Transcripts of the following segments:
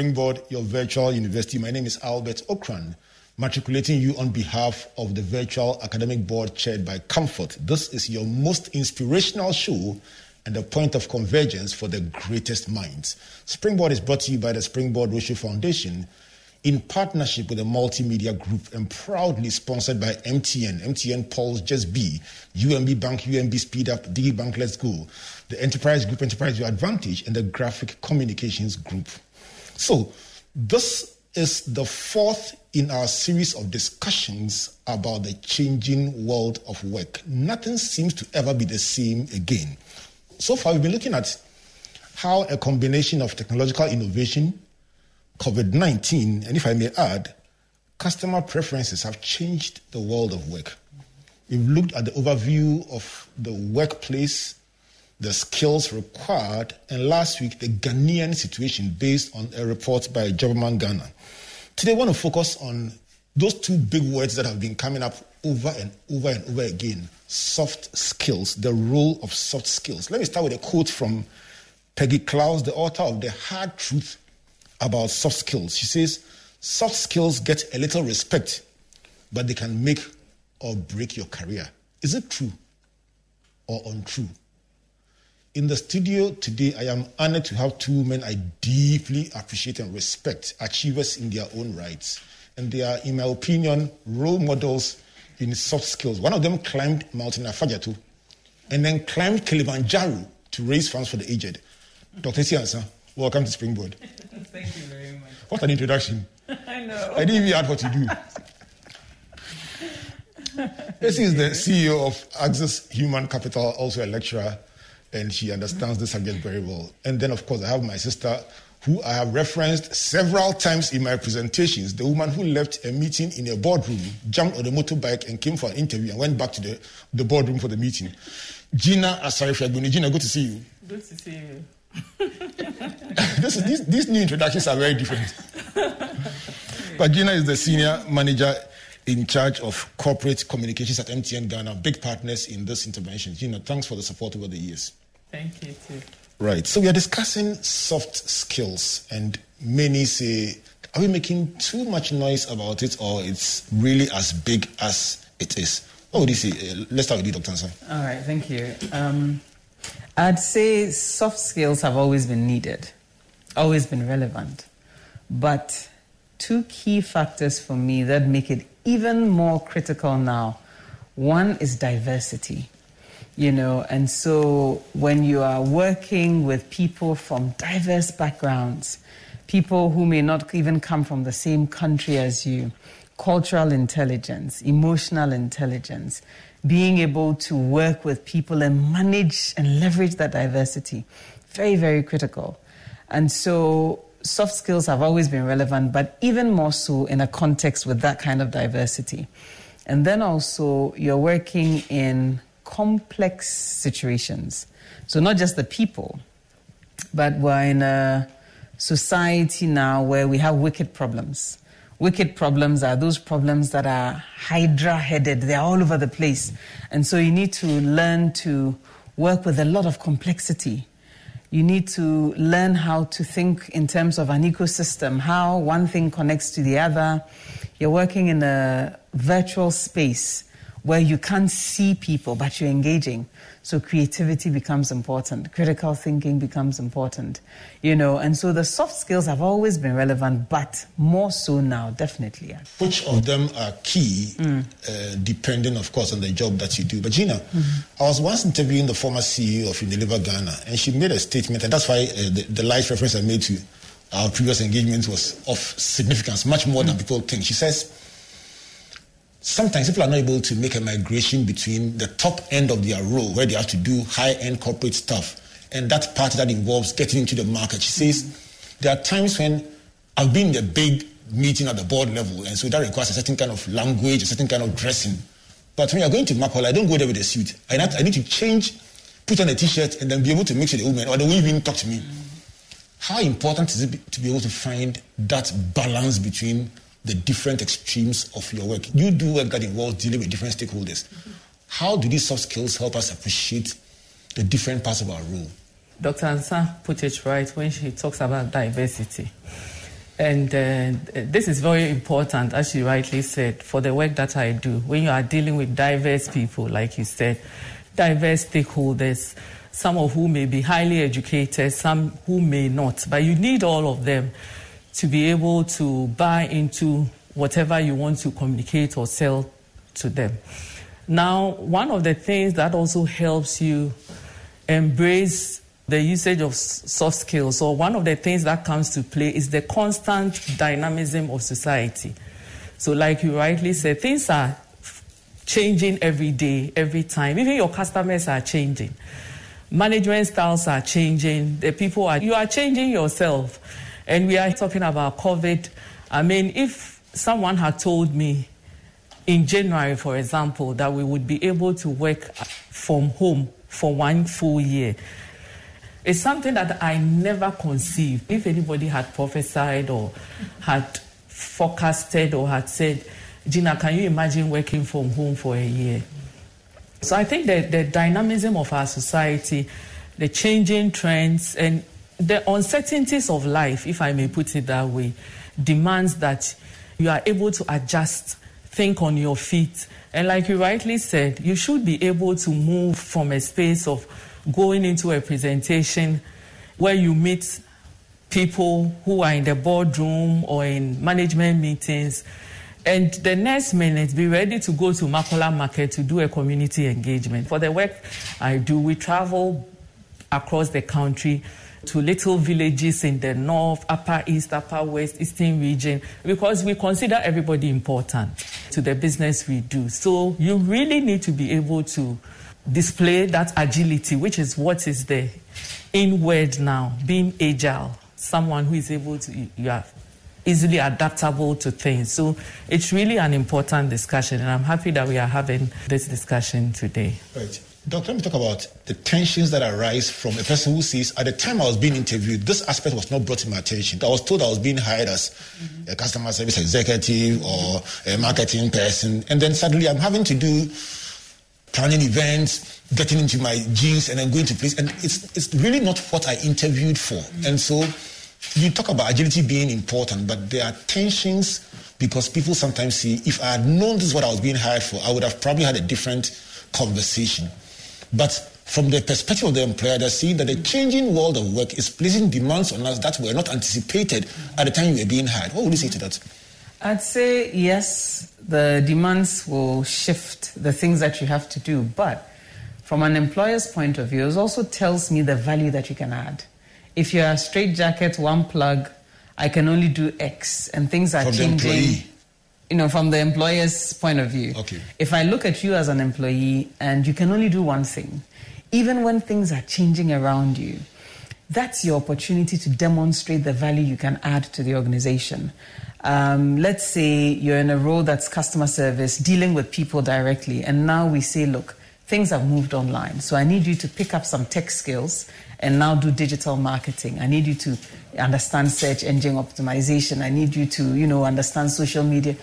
Springboard, your virtual university. My name is Albert Ocran, matriculating you on behalf of the virtual academic board chaired by Comfort. This is your most inspirational show and a point of convergence for the greatest minds. Springboard is brought to you by the Springboard Roadshow Foundation in partnership with the Multimedia Group and proudly sponsored by MTN, MTN Pulse Just Be, UMB Bank, UMB Speed Up, DigiBank Let's Go, the Enterprise Group, Enterprise Your Advantage, and the Graphic Communications Group. So, this is the fourth in our series of discussions about the changing world of work. Nothing seems to ever be the same again. So far, we've been looking at how a combination of technological innovation, COVID 19, and if I may add, customer preferences have changed the world of work. We've looked at the overview of the workplace, the skills required, and last week, the Ghanaian situation based on a report by Jobberman Ghana. Today, I want to focus on those two big words that have been coming up over and over and over again soft skills, the role of soft skills. Let me start with a quote from Peggy Klaus, the author of The Hard Truth about soft skills. She says, Soft skills get a little respect, but they can make or break your career. Is it true or untrue? In the studio today, I am honored to have two men I deeply appreciate and respect, achievers in their own rights. And they are, in my opinion, role models in soft skills. One of them climbed Mount Afadjato and then climbed Kilimanjaro to raise funds for the aged. Dr. Esi Ansah, welcome to Springboard. Thank you very much. What an introduction. I know. I didn't even add what you do. this is the CEO of Access Human Capital, also a lecturer, and she understands the subject very well. And then, of course, I have my sister, who I have referenced several times in my presentations, the woman who left a meeting in a boardroom, jumped on a motorbike, and came for an interview and went back to the, the boardroom for the meeting. Gina Asare Gina, good to see you. Good to see you. this, these, these new introductions are very different. but Gina is the senior manager in charge of corporate communications at MTN Ghana, big partners in this intervention. Gina, thanks for the support over the years. Thank you too. Right. So we are discussing soft skills, and many say, are we making too much noise about it, or it's really as big as it is? What would you say? Uh, let's start with you, Dr. Ansah. All right, thank you. Um, I'd say soft skills have always been needed, always been relevant. But two key factors for me that make it even more critical now one is diversity you know and so when you are working with people from diverse backgrounds people who may not even come from the same country as you cultural intelligence emotional intelligence being able to work with people and manage and leverage that diversity. Very, very critical. And so soft skills have always been relevant, but even more so in a context with that kind of diversity. And then also, you're working in complex situations. So, not just the people, but we're in a society now where we have wicked problems. Wicked problems are those problems that are hydra headed, they're all over the place. And so you need to learn to work with a lot of complexity. You need to learn how to think in terms of an ecosystem, how one thing connects to the other. You're working in a virtual space where you can't see people, but you're engaging. So creativity becomes important, critical thinking becomes important, you know, and so the soft skills have always been relevant, but more so now, definitely. Which of them are key, mm. uh, depending, of course, on the job that you do? But Gina, mm-hmm. I was once interviewing the former CEO of Unilever Ghana, and she made a statement, and that's why uh, the, the light reference I made to our previous engagement was of significance, much more mm. than people think. She says, sometimes people are not able to make a migration between the top end of their role, where they have to do high end corporate stuff, and that part that involves getting into the market. She says there are times when I've been in a big meeting at the board level, and so that requires a certain kind of language, a certain kind of dressing. But when you're going to Makola, I don't go there with a suit. I, not, I need to change, put on a t-shirt, and then be able to mix with the woman, or they won't even talk to me. How important is it to be able to find that balance between the different extremes of your work. You do work that involves dealing with different stakeholders. How do these soft skills help us appreciate the different parts of our role? Dr. Ansah put it right when she talks about diversity. And uh, this is very important, as she rightly said, for the work that I do. When you are dealing with diverse people, like you said, diverse stakeholders, some of whom may be highly educated, some who may not, but you need all of them to be able to buy into whatever you want to communicate or sell to them. Now, one of the things that also helps you embrace the usage of soft skills, or one of the things that comes to play, is the constant dynamism of society. So, like you rightly said, things are changing every day, every time. Even your customers are changing. Management styles are changing. The people are, you are changing yourself. And we are talking about COVID. I mean, if someone had told me in January, for example, that we would be able to work from home for one full year, it's something that I never conceived. If anybody had prophesied or had forecasted or had said, Gina, can you imagine working from home for a year? So I think that the dynamism of our society, the changing trends, and the uncertainties of life, if I may put it that way, demands that you are able to adjust, think on your feet. And like you rightly said, you should be able to move from a space of going into a presentation where you meet people who are in the boardroom or in management meetings. And the next minute, be ready to go to Makola Market to do a community engagement. For the work I do, we travel across the country to little villages in the north, upper east, upper west, eastern region, because we consider everybody important to the business we do. So you really need to be able to display that agility, which is what is the inward now, being agile, someone who is able to, you are easily adaptable to things. So it's really an important discussion, and I'm happy that we are having this discussion today. Right. Doctor, let me talk about the tensions that arise from a person who says, at the time I was being interviewed, this aspect was not brought to my attention. I was told I was being hired as mm-hmm. a customer service executive or a marketing person, and then suddenly I'm having to do planning events, getting into my jeans, and then going to place. And it's it's really not what I interviewed for. Mm-hmm. And so you talk about agility being important, but there are tensions because people sometimes see if I had known this is what I was being hired for, I would have probably had a different conversation. But from the perspective of the employer, they're seeing that the changing world of work is placing demands on us that were not anticipated at the time we were being hired. What would you say to that? I'd say yes, the demands will shift the things that you have to do, but from an employer's point of view, it also tells me the value that you can add. If you're a straight jacket, one plug, I can only do X, and things are from changing. You know, from the employer's point of view. Okay. If I look at you as an employee and you can only do one thing, even when things are changing around you, that's your opportunity to demonstrate the value you can add to the organization. Um, let's say you're in a role that's customer service, dealing with people directly, and now we say, look, things have moved online. So I need you to pick up some tech skills and now do digital marketing. I need you to understand search engine optimization. I need you to, you know, understand social media.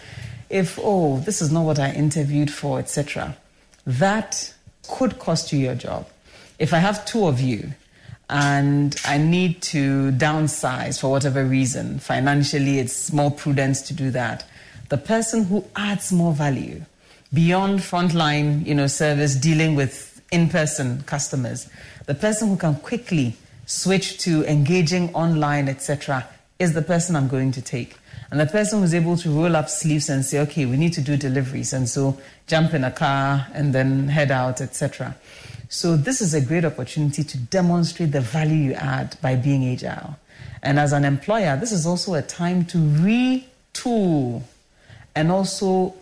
If, oh, this is not what I interviewed for, etc., that could cost you your job. If I have two of you, and I need to downsize for whatever reason. Financially, it's more prudent to do that. The person who adds more value beyond frontline, you know, service dealing with in-person customers, the person who can quickly switch to engaging online, etc., is the person I'm going to take. And the person who's able to roll up sleeves and say, okay, we need to do deliveries, and so jump in a car and then head out, etc. So this is a great opportunity to demonstrate the value you add by being agile. And as an employer, this is also a time to retool and also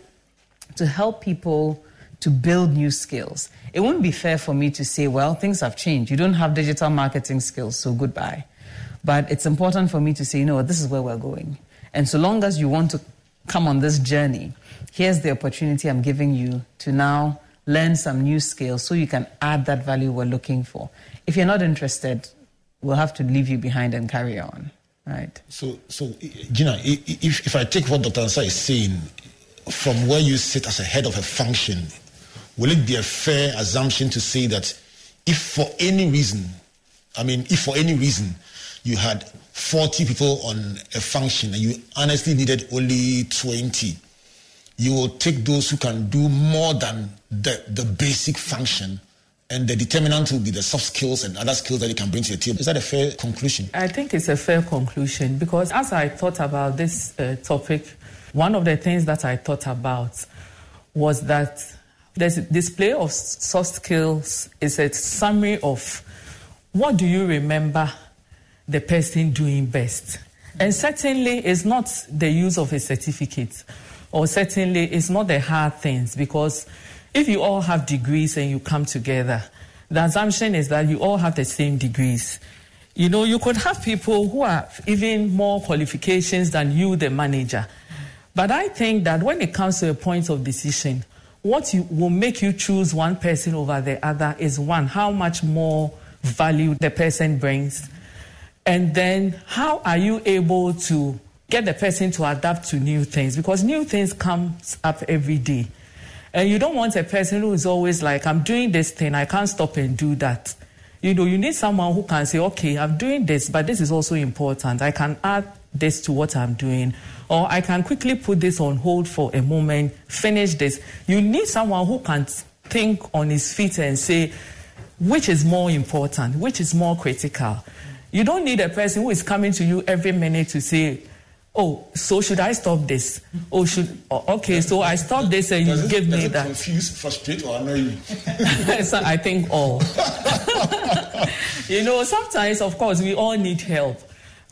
to help people to build new skills. It wouldn't be fair for me to say, well, things have changed. You don't have digital marketing skills, so goodbye. But it's important for me to say, you know this is where we're going. And so long as you want to come on this journey, here's the opportunity I'm giving you to now learn some new skills so you can add that value we're looking for. If you're not interested, we'll have to leave you behind and carry on. Right. So, so Gina, if, if I take what Dr. Ansah is saying, from where you sit as a head of a function, will it be a fair assumption to say that if for any reason I mean, if for any reason you had 40 people on a function and you honestly needed only 20, you will take those who can do more than the, the basic function and the determinant will be the soft skills and other skills that you can bring to the table. Is that a fair conclusion? I think it's a fair conclusion because as I thought about this uh, topic, one of the things that I thought about was that the display of soft skills is a summary of what do you remember the person doing best. And certainly it's not the use of a certificate or certainly it's not the hard things because if you all have degrees and you come together, the assumption is that you all have the same degrees. You know, you could have people who have even more qualifications than you, the manager. But I think that when it comes to a point of decision, what you, will make you choose one person over the other is one, how much more value the person brings. And then how are you able to get the person to adapt to new things? Because new things comes up every day. And you don't want a person who is always like, I'm doing this thing, I can't stop and do that. You know, you need someone who can say, okay, I'm doing this, but this is also important. I can add this to what I'm doing. Or I can quickly put this on hold for a moment, finish this. You need someone who can think on his feet and say, which is more important, which is more critical. You don't need a person who is coming to you every minute to say, oh, so should I stop this? Oh, should okay, so I stop this and you give me that. Confuse, frustrate, or annoy you? so I think all. you know, sometimes, of course, we all need help.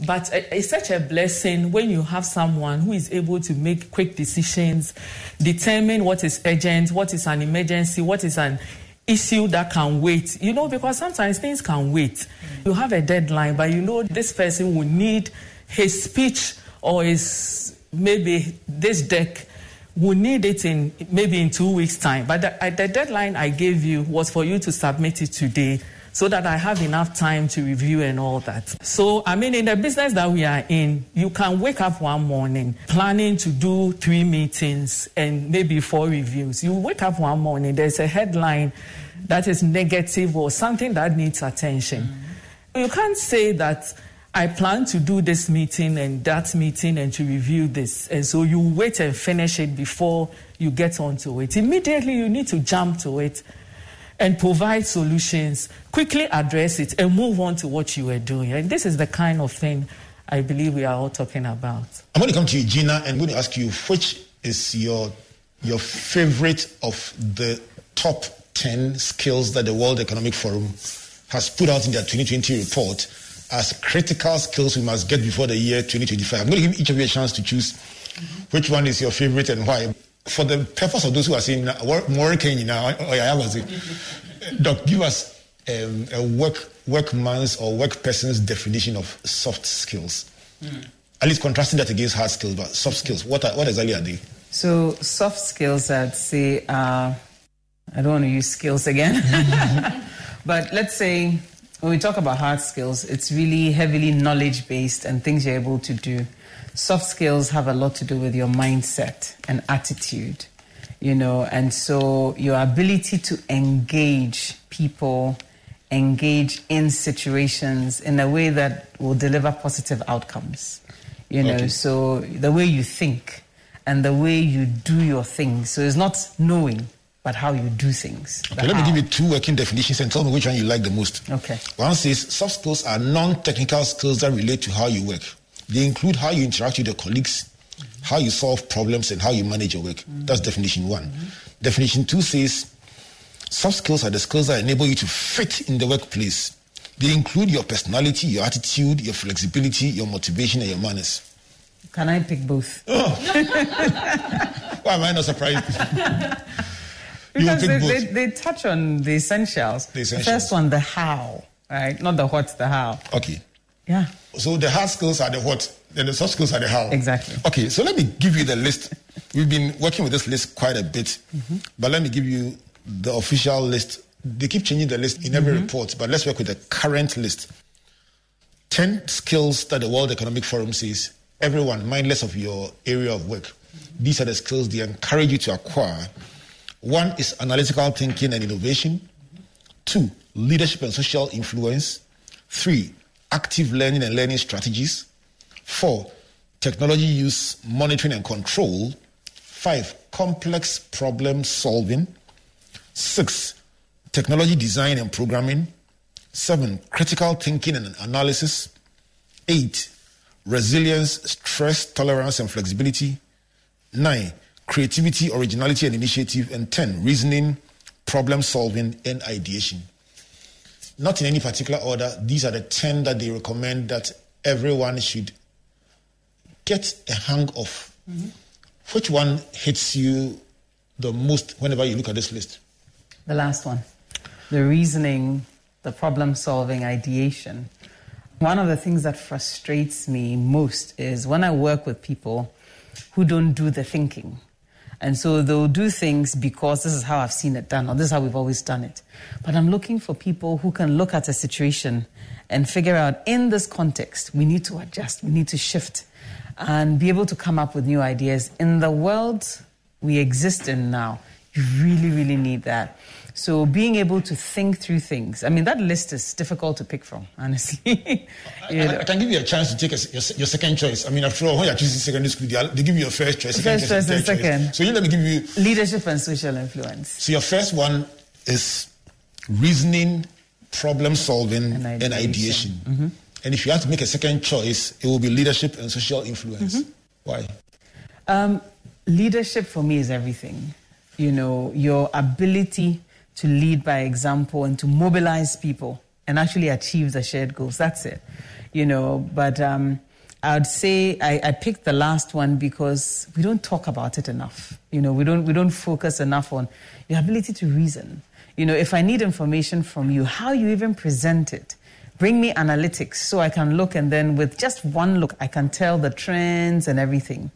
But it's such a blessing when you have someone who is able to make quick decisions, determine what is urgent, what is an emergency, what is an issue that can wait. You know, because sometimes things can wait. You have a deadline, but you know this person will need his speech or is maybe this deck will need it in maybe in two weeks' time. But the, the, deadline I gave you was for you to submit it today so that I have enough time to review and all that. So, I mean, in the business that we are in, you can wake up one morning planning to do three meetings and maybe four reviews. You wake up one morning, there's a headline that is negative or something that needs attention. Mm-hmm. You can't say that I plan to do this meeting and that meeting and to review this. And so you wait and finish it before you get onto it. Immediately, you need to jump to it and provide solutions, quickly address it, and move on to what you were doing. And this is the kind of thing I believe we are all talking about. I'm going to come to you, Gina, and I'm going to ask you which is your, your favorite of the top 10 skills that the World Economic Forum has put out in their 2020 report as critical skills we must get before the year 2025. I'm going to give each of you a chance to choose mm-hmm. which one is your favorite and why. For the purpose of those who are saying, more can now, oh yeah, I was it. Doc, give us um, a work workman's or workperson's definition of soft skills. Mm. At least contrasting that against hard skills, but soft skills. What are, what exactly are they? So soft skills, I'd say, uh, I don't want to use skills again, but let's say when we talk about hard skills, it's really heavily knowledge based and things you're able to do. Soft skills have a lot to do with your mindset and attitude, you know, and so your ability to engage people, engage in situations in a way that will deliver positive outcomes, you know, okay. so the way you think and the way you do your things. So it's not knowing, but how you do things. Okay, let how. me give you two working definitions and tell me which one you like the most. Okay. One says soft skills are non-technical skills that relate to how you work. They include how you interact with your colleagues, mm-hmm. how you solve problems, and how you manage your work. Mm-hmm. That's definition one. Mm-hmm. Definition two says soft skills are the skills that enable you to fit in the workplace. They include your personality, your attitude, your flexibility, your motivation, and your manners. Can I pick both? Oh. Why am I not surprised? because they, they, they, touch on the essentials. the essentials. The first one, the how, right? Not the what, the how. Okay. Yeah. So the hard skills are the what, then the soft skills are the how. Exactly. Okay, so let me give you the list. We've been working with this list quite a bit, mm-hmm. but let me give you the official list. They keep changing the list in every mm-hmm. report, but let's work with the current list. 10 skills that the World Economic Forum says everyone, mindless of your area of work, these are the skills they encourage you to acquire one is analytical thinking and innovation. Two, leadership and social influence. Three, active learning and learning strategies. Four, technology use, monitoring and control. Five, complex problem solving. Six, technology design and programming. Seven, critical thinking and analysis. Eight, resilience, stress, tolerance, and flexibility. Nine, creativity, originality, and initiative. And 10, reasoning, problem solving, and ideation. Not in any particular order, these are the 10 that they recommend that everyone should get a hang of. Mm-hmm. Which one hits you the most whenever you look at this list? The last one. The reasoning, the problem solving, ideation. One of the things that frustrates me most is when I work with people who don't do the thinking. And so they'll do things because this is how I've seen it done, or this is how we've always done it. But I'm looking for people who can look at a situation and figure out in this context, we need to adjust, we need to shift, and be able to come up with new ideas. In the world we exist in now, you really, really need that. So being able to think through things. I mean, that list is difficult to pick from, honestly. I, I, can give you a chance to take a, your, your, second choice. I mean, after all, when you're choosing secondary school, they, they give you your first choice, second first choice, and second. Choice. So you let me give you leadership and social influence. So your first one is reasoning, problem solving, and ideation. And, ideation. Mm-hmm. and if you have to make a second choice, it will be leadership and social influence. Mm-hmm. Why? Um, leadership for me is everything. You know, your ability to lead by example and to mobilize people and actually achieve the shared goals. That's it, you know. But um, I would say I, I, picked the last one because we don't talk about it enough. You know, we don't we don't focus enough on your ability to reason. You know, if I need information from you, how you even present it. Bring me analytics so I can look and then with just one look I can tell the trends and everything.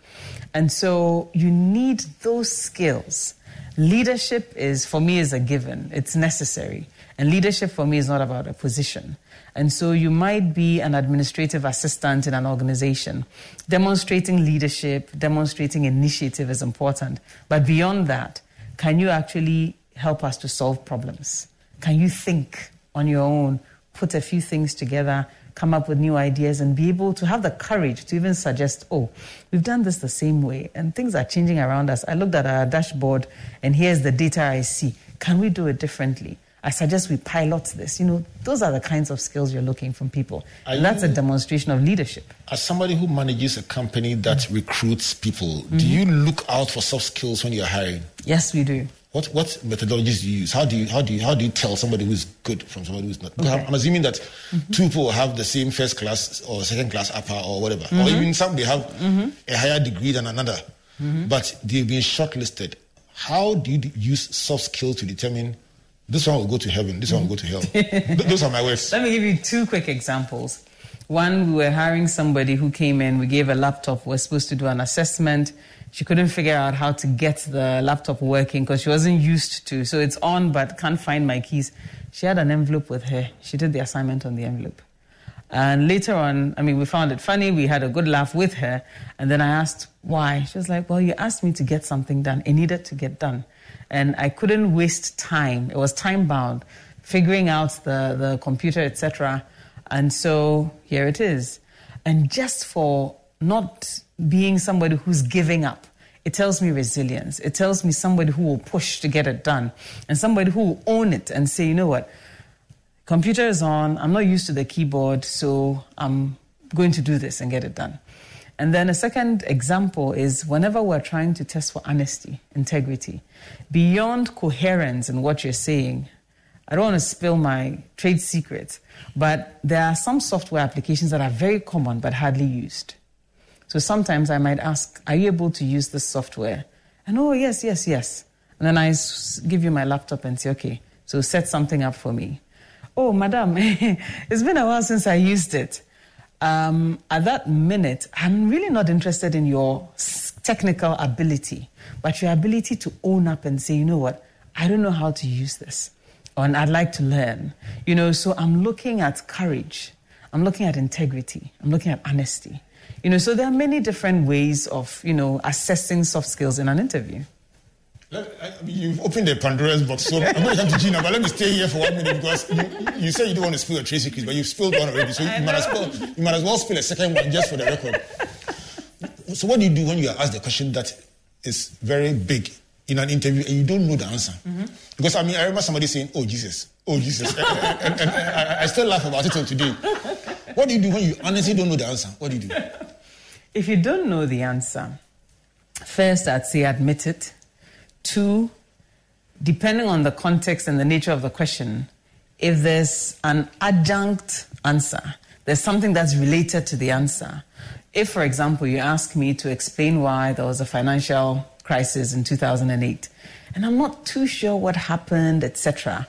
And so you need those skills Leadership is, for me, is a given. It's necessary. And leadership for me is not about a position. And so you might be an administrative assistant in an organization. Demonstrating leadership, demonstrating initiative is important. But beyond that, can you actually help us to solve problems? Can you think on your own, put a few things together, come up with new ideas and be able to have the courage to even suggest, oh, we've done this the same way and things are changing around us. I looked at our dashboard and here's the data I see. Can we do it differently? I suggest we pilot this. You know, those are the kinds of skills you're looking from people. and that's a demonstration of leadership. As somebody who manages a company that mm-hmm. recruits people, mm-hmm. do you look out for soft skills when you're hiring? Yes, we do. What what methodologies do you use? How do you how do you how do you tell somebody who's good from somebody who's not? Okay. I'm assuming that mm-hmm. two people have the same first class or second class upper or whatever, mm-hmm. or even some they have mm-hmm. a higher degree than another, mm-hmm. but they've been shortlisted. How do you use soft skills to determine this one will go to heaven, this one will go to hell? Those are my words. Let me give you two quick examples. One, we were hiring somebody who came in, we gave a laptop, we we're supposed to do an assessment she couldn't figure out how to get the laptop working because she wasn't used to. So it's on, but can't find my keys. She had an envelope with her. She did the assignment on the envelope. And later on, I mean, we found it funny. We had a good laugh with her. And then I asked why. She was like, Well, you asked me to get something done. It needed to get done. And I couldn't waste time. It was time bound, figuring out the, the computer, etc. And so here it is. And just for not being somebody who's giving up. It tells me resilience. It tells me somebody who will push to get it done and somebody who will own it and say, you know what, computer is on, I'm not used to the keyboard, so I'm going to do this and get it done. And then a second example is whenever we're trying to test for honesty, integrity, beyond coherence in what you're saying, I don't want to spill my trade secrets, but there are some software applications that are very common but hardly used. So sometimes I might ask, Are you able to use this software? And oh, yes, yes, yes. And then I give you my laptop and say, Okay, so set something up for me. Oh, madam, it's been a while since I used it. Um, at that minute, I'm really not interested in your technical ability, but your ability to own up and say, you know what, I don't know how to use this, and I'd like to learn. You know, so I'm looking at courage, I'm looking at integrity, I'm looking at honesty. You know, so there are many different ways of, you know, assessing soft skills in an interview. I mean, you've opened the Pandora's box, so I'm going to come to Gina, but let me stay here for one minute because you, you said you don't want to spill a trade secret, but you've spilled one already, so you might, as well, you might as well spill a second one just for the record. So, what do you do when you are asked a question that is very big in an interview and you don't know the answer? Mm-hmm. Because I mean, I remember somebody saying, "Oh Jesus, oh Jesus," and, and, and, and I, I, still laugh about it till today. What do you do when you honestly don't know the answer? What do you do? If you don't know the answer, first I'd say admit it Two, depending on the context and the nature of the question, if there's an adjunct answer, there's something that's related to the answer. If, for example, you ask me to explain why there was a financial crisis in 2008, and I'm not too sure what happened, etc.,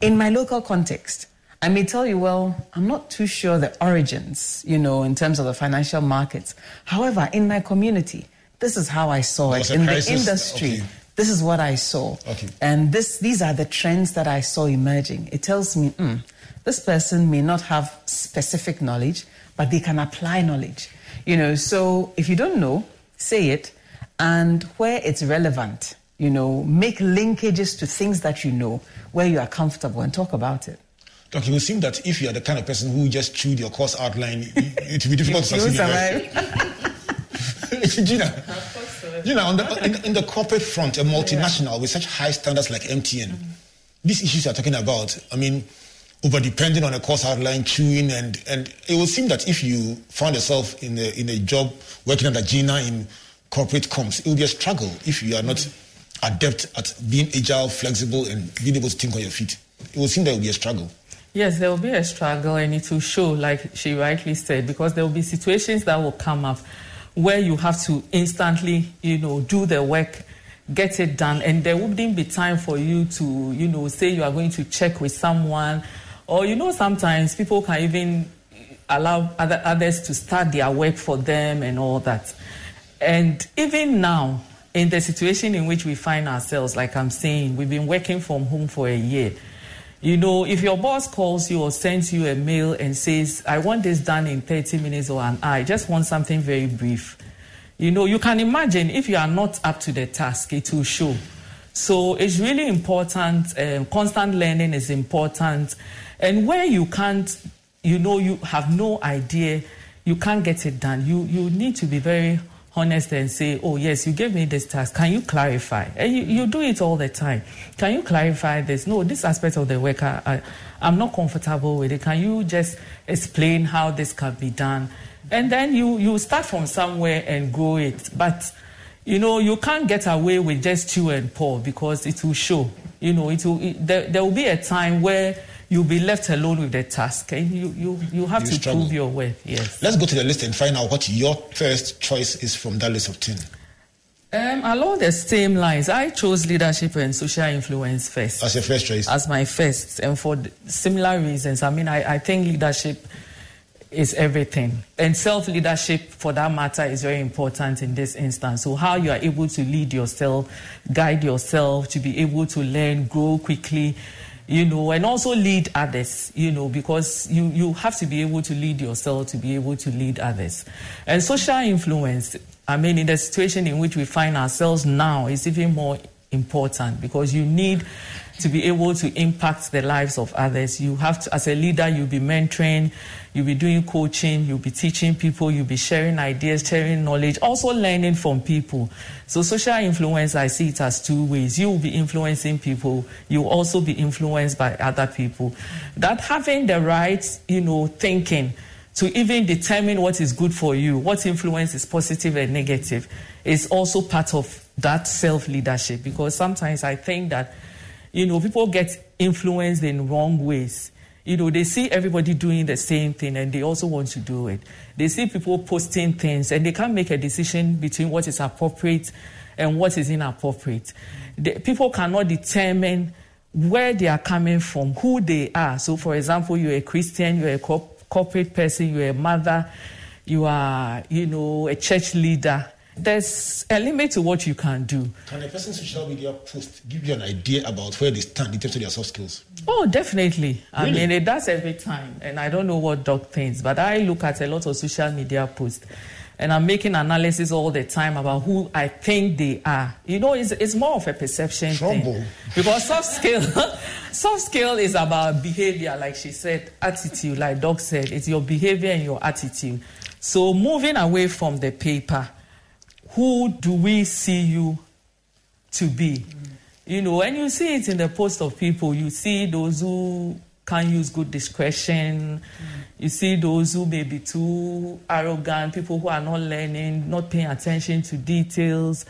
in my local context, I may tell you, well, I'm not too sure the origins, you know, in terms of the financial markets. However, in my community, this is how I saw it in crisis. the industry. Okay this is what I saw. Okay. And this, these are the trends that I saw emerging. It tells me, mm, this person may not have specific knowledge, but they can apply knowledge. You know, so if you don't know, say it, and where it's relevant, you know, make linkages to things that you know where you are comfortable and talk about it. Doc, it would seem that if you are the kind of person who just chewed your course outline, it would be difficult to succeed. Gina, you know, the, in, in, the corporate front, a multinational yeah. with such high standards like MTN, mm-hmm. these issues you're talking about, I mean, over depending on a course outline, chewing, and, and it would seem that if you found yourself in a, in a job working under Gina in corporate comms, it would be a struggle if you are not mm-hmm. adept at being agile, flexible, and being able to think on your feet. It would seem that it would be a struggle. Yes, there will be a struggle, and it will show, like she rightly said, because there will be situations that will come up where you have to instantly, you know, do the work, get it done, and there wouldn't be time for you to, you know, say you are going to check with someone, or you know, sometimes people can even allow other, others to start their work for them and all that. And even now, in the situation in which we find ourselves, like I'm saying, we've been working from home for a year you know, if your boss calls you or sends you a mail and says, I want this done in 30 minutes or an hour, I just want something very brief. You know, you can imagine if you are not up to the task, it will show. So it's really important. Um, constant learning is important. And where you can't, you know, you have no idea, you can't get it done, you, you need to be very honest and say, oh, yes, you gave me this task. Can you clarify? And you, you do it all the time. Can you clarify this? No, this aspect of the work, I, I, I'm not comfortable with it. Can you just explain how this can be done? And then you, you start from somewhere and grow it. But, you know, you can't get away with just chew and pour because it will show. You know, it will, it, there, there will be a time where you'll be left alone with the task. And you, you, you have you to struggle. prove your worth. Yes. Let's go to the list and find out what your first choice is from that list of 10. Um, along the same lines, I chose leadership and social influence first. As your first choice? As my first, and for similar reasons. I mean, I, I think leadership is everything. And self leadership, for that matter, is very important in this instance. So, how you are able to lead yourself, guide yourself, to be able to learn, grow quickly, you know, and also lead others, you know, because you, you have to be able to lead yourself to be able to lead others. And social influence, I mean, in the situation in which we find ourselves now, is even more important because you need to be able to impact the lives of others. You have to, as a leader, you'll be mentoring, you'll be doing coaching, you'll be teaching people, you'll be sharing ideas, sharing knowledge, also learning from people. So social influence, I see it as two ways. You will be influencing people, you'll also be influenced by other people. That having the right, you know, thinking to even determine what is good for you, what influence is positive and negative, is also part of that self leadership. Because sometimes I think that you know, people get influenced in wrong ways. You know, they see everybody doing the same thing and they also want to do it. They see people posting things and they can't make a decision between what is appropriate and what is inappropriate. The, people cannot determine where they are coming from, who they are. So, for example, you're a Christian, you're a corporate person, you're a mother, you are, you know, a church leader there's a limit to what you can do. Can a person's social media post give you an idea about where they stand in terms of their soft skills? Oh, definitely. Really? I mean, it does every time. And I don't know what Doc thinks, but I look at a lot of social media posts. and I'm making analysis all the time about who I think they are. You know, it's, it's more of a perception Trouble. thing. Because soft skill, soft skill is about behavior, like she said, attitude, like Doc said, it's your behavior and your attitude. So moving away from the paper, who do we see you to be? Mm. You know, and you see it in the post of people. You see those who can't use good discretion. Mm. You see those who may be too arrogant, people who are not learning, not paying attention to details,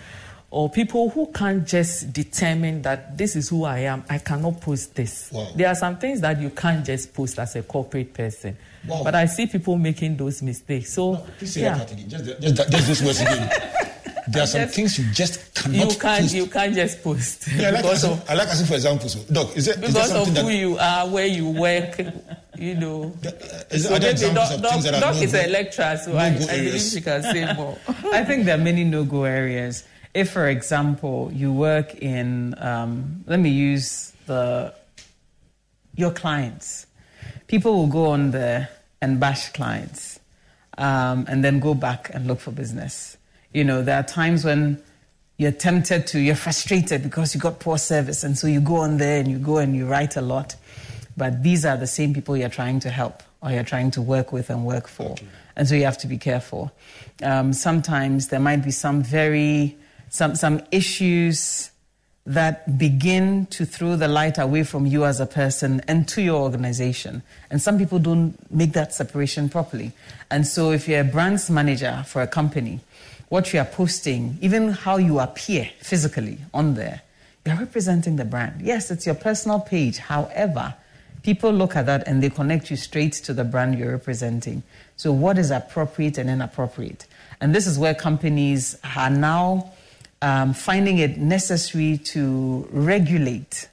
or people who can't just determine that this is who I am. I cannot post this. Wow. There are some things that you can't just post as a corporate person. Wow. But I see people making those mistakes. So, no, please say yeah. that again. Just, just, just this words again. there are some just, things you just cannot you can't post. you can't just post. Yeah, I like because of, I like asking for example so doc is it because is of who that, you are where you work you know. Is so maybe doc, doc, doc no is a lecturer so no I, I believe she can say more. I think there are many no-go areas. If for example you work in um, let me use the your clients. People will go on there and bash clients um, and then go back and look for business you know, there are times when you're tempted to, you're frustrated because you got poor service, and so you go on there and you go and you write a lot. But these are the same people you're trying to help or you're trying to work with and work for. Okay. And so you have to be careful. Um, sometimes there might be some very, some, some issues that begin to throw the light away from you as a person and to your organization. And some people don't make that separation properly. And so if you're a brands manager for a company, what you are posting, even how you appear physically on there, you're representing the brand. Yes, it's your personal page. However, people look at that and they connect you straight to the brand you're representing. So, what is appropriate and inappropriate? And this is where companies are now um, finding it necessary to regulate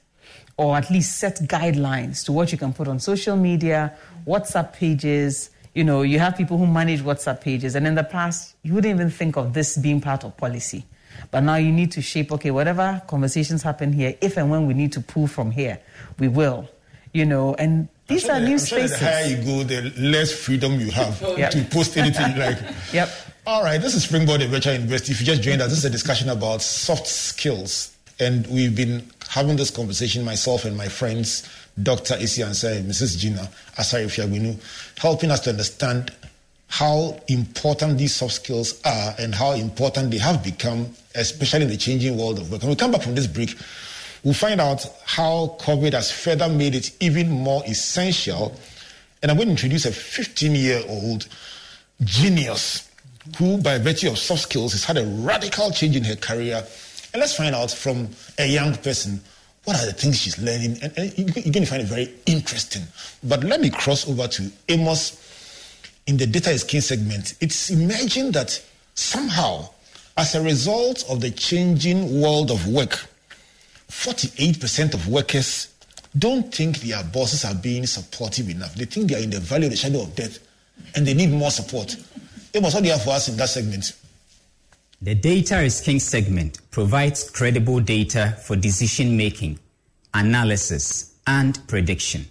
or at least set guidelines to what you can put on social media, WhatsApp pages, you know, you have people who manage WhatsApp pages, and in the past, you wouldn't even think of this being part of policy. But now you need to shape, okay, whatever conversations happen here, if and when we need to pull from here, we will. You know, and these sure are new sure spaces. the higher you go, the less freedom you have yep. to post anything like. yep. All right, this is Springboard Virtual University. If you just joined us, this is a discussion about soft skills. And we've been having this conversation, myself and my friends, Dr. Esi and Mrs. Gina Asare Fiagbenu, helping us to understand how important these soft skills are and how important they have become, especially in the changing world of work. When we come back from this break, we'll find out how COVID has further made it even more essential. And I'm going to introduce a 15 year old genius who, by virtue of soft skills, has had a radical change in her career. And let's find out from a young person what are the things she's learning? And, and you're going to find it very interesting. But let me cross over to Amos in the data is king segment. It's imagined that somehow, as a result of the changing world of work, 48% of workers don't think their bosses are being supportive enough. They think they are in the valley of the shadow of death and they need more support. Amos, what do you have for us in that segment? The Data is King segment provides credible data for decision making, analysis, and prediction.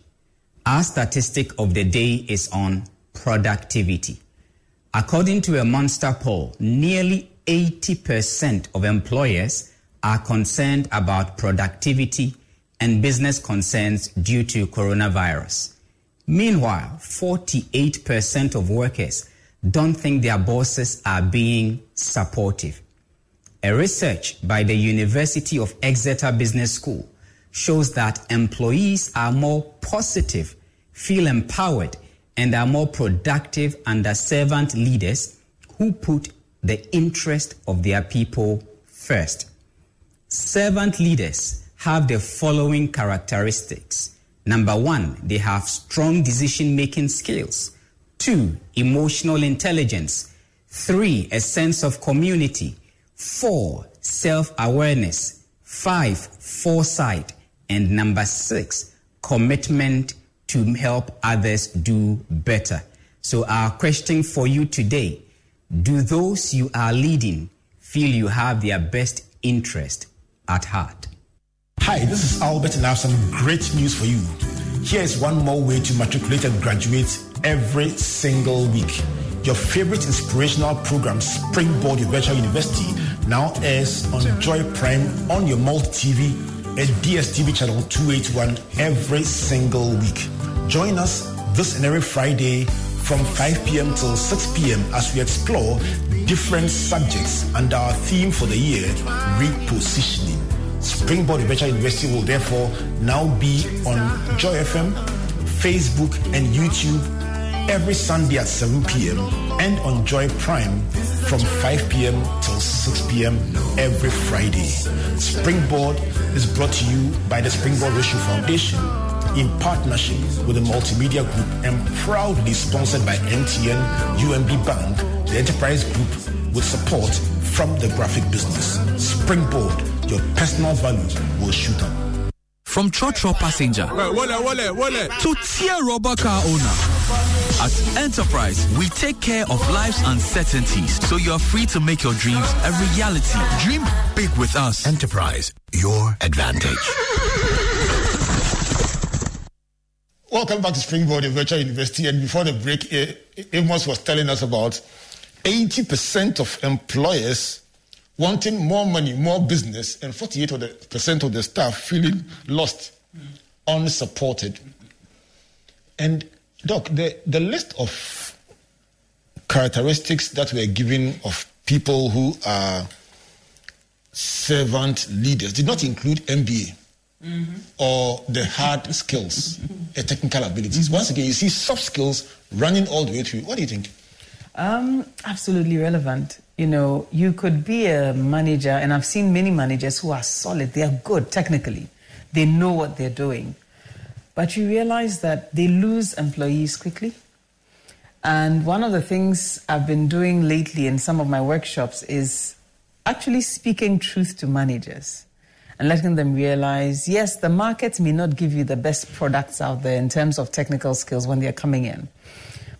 Our statistic of the day is on productivity. According to a Monster poll, nearly 80% of employers are concerned about productivity and business concerns due to coronavirus. Meanwhile, 48% of workers don't think their bosses are being supportive. A research by the University of Exeter Business School shows that employees are more positive, feel empowered, and are more productive under servant leaders who put the interest of their people first. Servant leaders have the following characteristics. Number one, they have strong decision making skills. Two, emotional intelligence. Three, a sense of community. Four, self awareness. Five, foresight. And number six, commitment to help others do better. So, our question for you today do those you are leading feel you have their best interest at heart? Hi, this is Albert, and I have some great news for you. Here is one more way to matriculate and graduate every single week. Your favorite inspirational program, Springboard Your Virtual University, now airs on Joy Prime on your multi-TV at DSTV channel 281 every single week. Join us this and every Friday from 5 p.m. till 6 p.m. as we explore different subjects and our theme for the year, repositioning. Springboard Virtual University will therefore now be on Joy FM, Facebook, and YouTube every Sunday at 7 p.m. and on Joy Prime from 5 p.m. till 6 p.m. every Friday. Springboard is brought to you by the Springboard Roadshow Foundation in partnership with the Multimedia Group and proudly sponsored by MTN, UMB Bank, the Enterprise Group, with support from the graphic business. Springboard, your personal value will shoot up. From trotro passenger to tier rubber car owner. At Enterprise, we take care of life's uncertainties so you are free to make your dreams a reality. Dream big with us. Enterprise, your advantage. Welcome back to Springboard, Virtual University. And before the break, eh, Amos was telling us about 80% of employers wanting more money, more business, and 48% of the staff feeling lost, unsupported. And, Doc, the, the list of characteristics that were given of people who are servant leaders did not include MBA. Mm-hmm. or the hard skills, the technical abilities. Mm-hmm. Once again, you see soft skills running all the way through. What do you think? Um, absolutely relevant. You know, you could be a manager, and I've seen many managers who are solid, they are good technically, they know what they're doing. But you realize that they lose employees quickly. And one of the things I've been doing lately in some of my workshops is actually speaking truth to managers and letting them realize yes, the market may not give you the best products out there in terms of technical skills when they're coming in.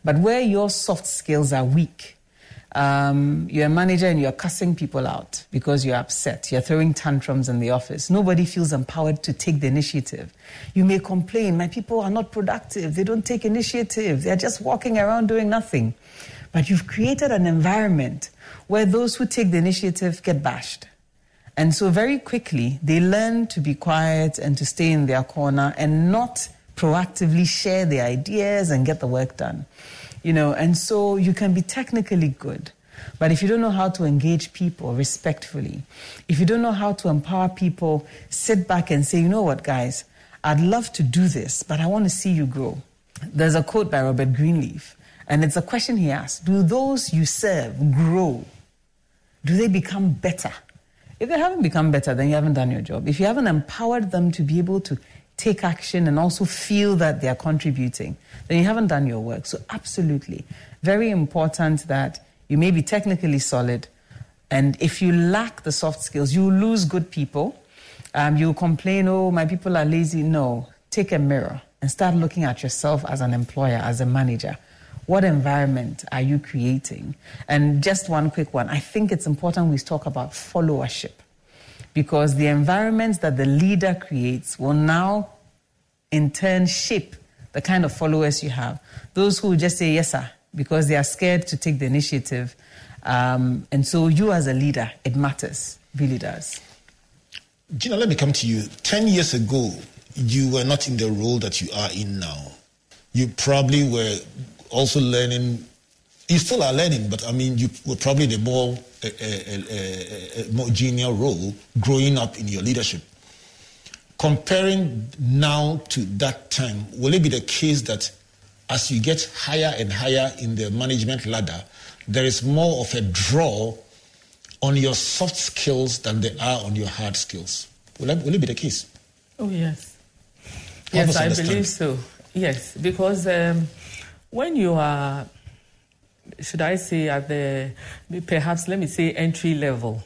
But where your soft skills are weak, um, you're a manager and you're cussing people out because you're upset. You're throwing tantrums in the office. Nobody feels empowered to take the initiative. You may complain, my people are not productive. They don't take initiative. They're just walking around doing nothing. But you've created an environment where those who take the initiative get bashed. And so, very quickly, they learn to be quiet and to stay in their corner and not proactively share their ideas and get the work done. You know, and so you can be technically good. But if you don't know how to engage people respectfully, if you don't know how to empower people, sit back and say, you know what, guys, I'd love to do this, but I want to see you grow. There's a quote by Robert Greenleaf, and it's a question he asked Do those you serve grow? Do they become better? If they haven't become better, then you haven't done your job. If you haven't empowered them to be able to take action and also feel that they are contributing, then you haven't done your work. So, absolutely, very important that you may be technically solid. And if you lack the soft skills, you lose good people. Um, you complain, oh, my people are lazy. No, take a mirror and start looking at yourself as an employer, as a manager. What environment are you creating? And just one quick one. I think it's important we talk about followership because the environment that the leader creates will now, in turn, shape the kind of followers you have. Those who just say yes, sir, because they are scared to take the initiative. Um, and so, you as a leader, it matters, really does. Gina, let me come to you. 10 years ago, you were not in the role that you are in now. You probably were also learning. You still are learning, but I mean, you were probably the more, uh, uh, uh, more junior role growing up in your leadership. Comparing now to that time, will it be the case that as you get higher and higher in the management ladder, there is more of a draw on your soft skills than there are on your hard skills? Will, that, will it be the case? Oh, yes. yes, I believe so. Yes, because um, when you are, should I say, at the perhaps let me say entry level,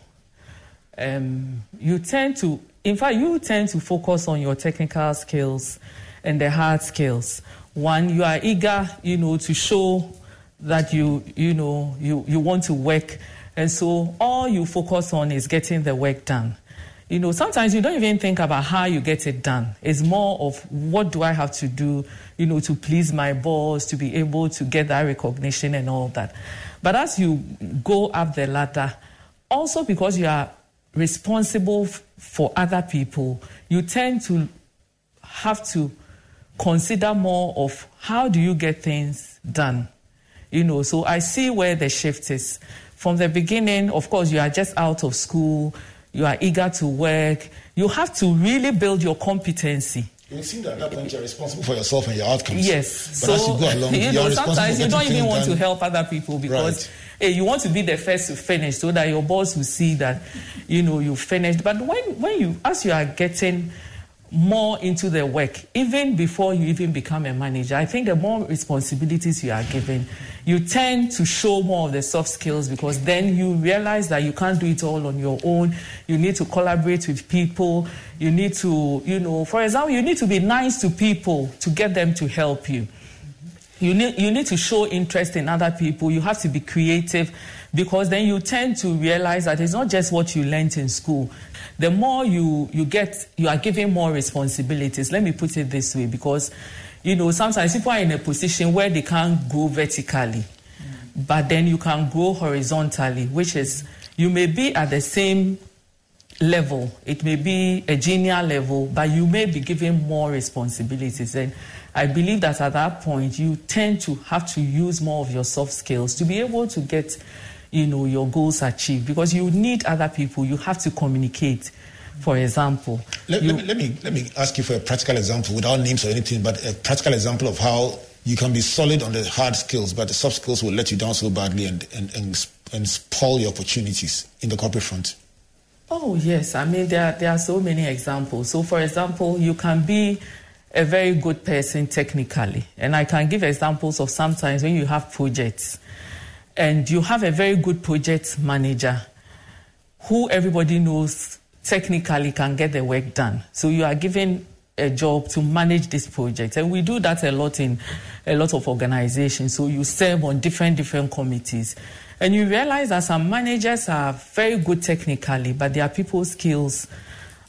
um, you tend to, in fact, you tend to focus on your technical skills and the hard skills. One, you are eager, you know, to show that you, you know, you, you want to work, and so all you focus on is getting the work done. You know, sometimes you don't even think about how you get it done. It's more of what do I have to do, you know, to please my boss, to be able to get that recognition and all that. But as you go up the ladder, also because you are responsible f- for other people, you tend to have to consider more of how do you get things done. You know, so I see where the shift is. From the beginning, of course, you are just out of school, you are eager to work. You have to really build your competency. Would seem that at that point you're responsible for yourself and your outcomes. Yes. But so, as you go along, you know, sometimes you don't even want to help other people because Right. hey, you want to be the first to finish so that your boss will see that, you know, you finished. But when, when you, as you are getting more into the work, even before you even become a manager, I think the more responsibilities you are given, you tend to show more of the soft skills because then you realize that you can't do it all on your own. You need to collaborate with people. You need to, you know, for example, you need to be nice to people to get them to help you. You need, you need to show interest in other people. You have to be creative because then you tend to realize that it's not just what you learnt in school. The more you, you get, you are given more responsibilities. Let me put it this way because, you know, sometimes people are in a position where they can't grow vertically, but then you can grow horizontally, which is you may be at the same level. It may be a junior level, but you may be given more responsibilities. And I believe that at that point, you tend to have to use more of your soft skills to be able to get, you know, your goals achieved. Because you need other people. You have to communicate. For example, Let, you- let, me, let, me, let me ask you for a practical example without names or anything, but a practical example of how you can be solid on the hard skills, but the soft skills will let you down so badly and, and, and, and spoil your opportunities in the corporate front. Oh, yes. I mean, there, there are so many examples. So, for example, you can be a very good person technically. And I can give examples of sometimes when you have projects and you have a very good project manager who everybody knows technically can get the work done. So, you are given a job to manage this project. And we do that a lot in a lot of organizations. So, you serve on different, different committees. And you realize that some managers are very good technically, but their people skills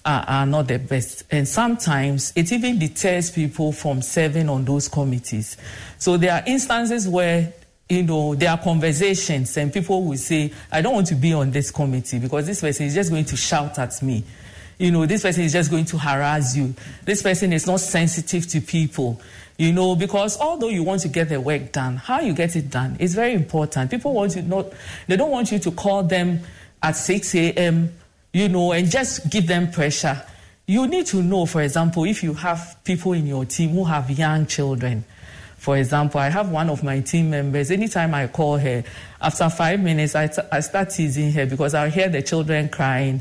are, are not the best. And sometimes it even deters people from serving on those committees. So there are instances where you know, there are conversations and people will say, I don't want to be on this committee because this person is just going to shout at me. You know, this person is just going to harass you. This person is not sensitive to people. You know, because although you want to get the work done, how you get it done is very important. People want you not, they don't want you to call them at 6 a.m., you know, and just give them pressure. You need to know, for example, if you have people in your team who have young children. For example, I have one of my team members. Anytime I call her, after five minutes, I, t- I start teasing her because I hear the children crying.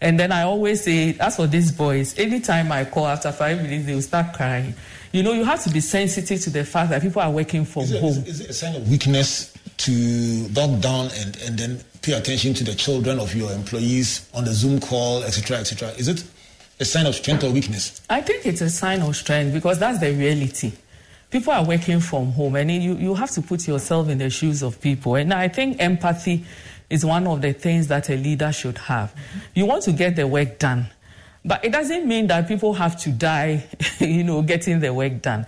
And then I always say, as for these boys, anytime I call after five minutes, they will start crying. You know, you have to be sensitive to the fact that people are working from Is it, home. is, is it a sign of weakness to back down and, and then pay attention to the children of your employees on the Zoom call, etc., etc.? Is it a sign of strength or weakness? I think it's a sign of strength because that's the reality. People are working from home, and you, you have to put yourself in the shoes of people. And I think empathy is one of the things that a leader should have. Mm-hmm. You want to get the work done, but it doesn't mean that people have to die, you know, getting the work done.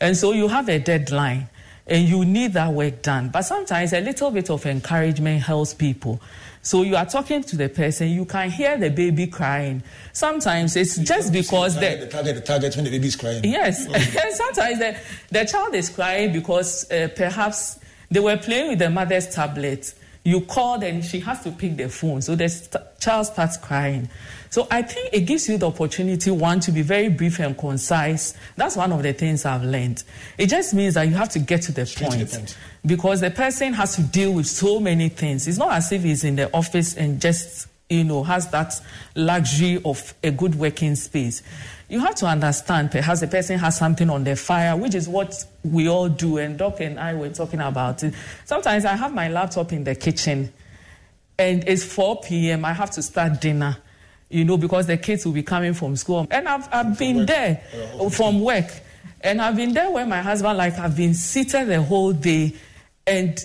And so you have a deadline and you need that work done. But sometimes a little bit of encouragement helps people. So you are talking to the person, you can hear the baby crying. Sometimes it's just because the the, target, the target, when the baby is crying. Yes, and sometimes the, the child is crying because uh, perhaps they were playing with the mother's tablet. You called and she has to pick the phone, so the st- child starts crying. So I think it gives you the opportunity, one, to be very brief and concise. That's one of the things I've learned. It just means that you have to get to the, Straight to point, the point. because the person has to deal with so many things. It's not as if he's in the office and just you know, has that luxury of a good working space. You have to understand perhaps the person has something on their fire, which is what we all do. And Doc and I were talking about it. Sometimes I have my laptop in the kitchen and it's 4 p.m. I have to start dinner, you know, because the kids will be coming from school. And I've, I've been work. there Uh, from work. And I've been there where my husband, like, I've been seated the whole day. And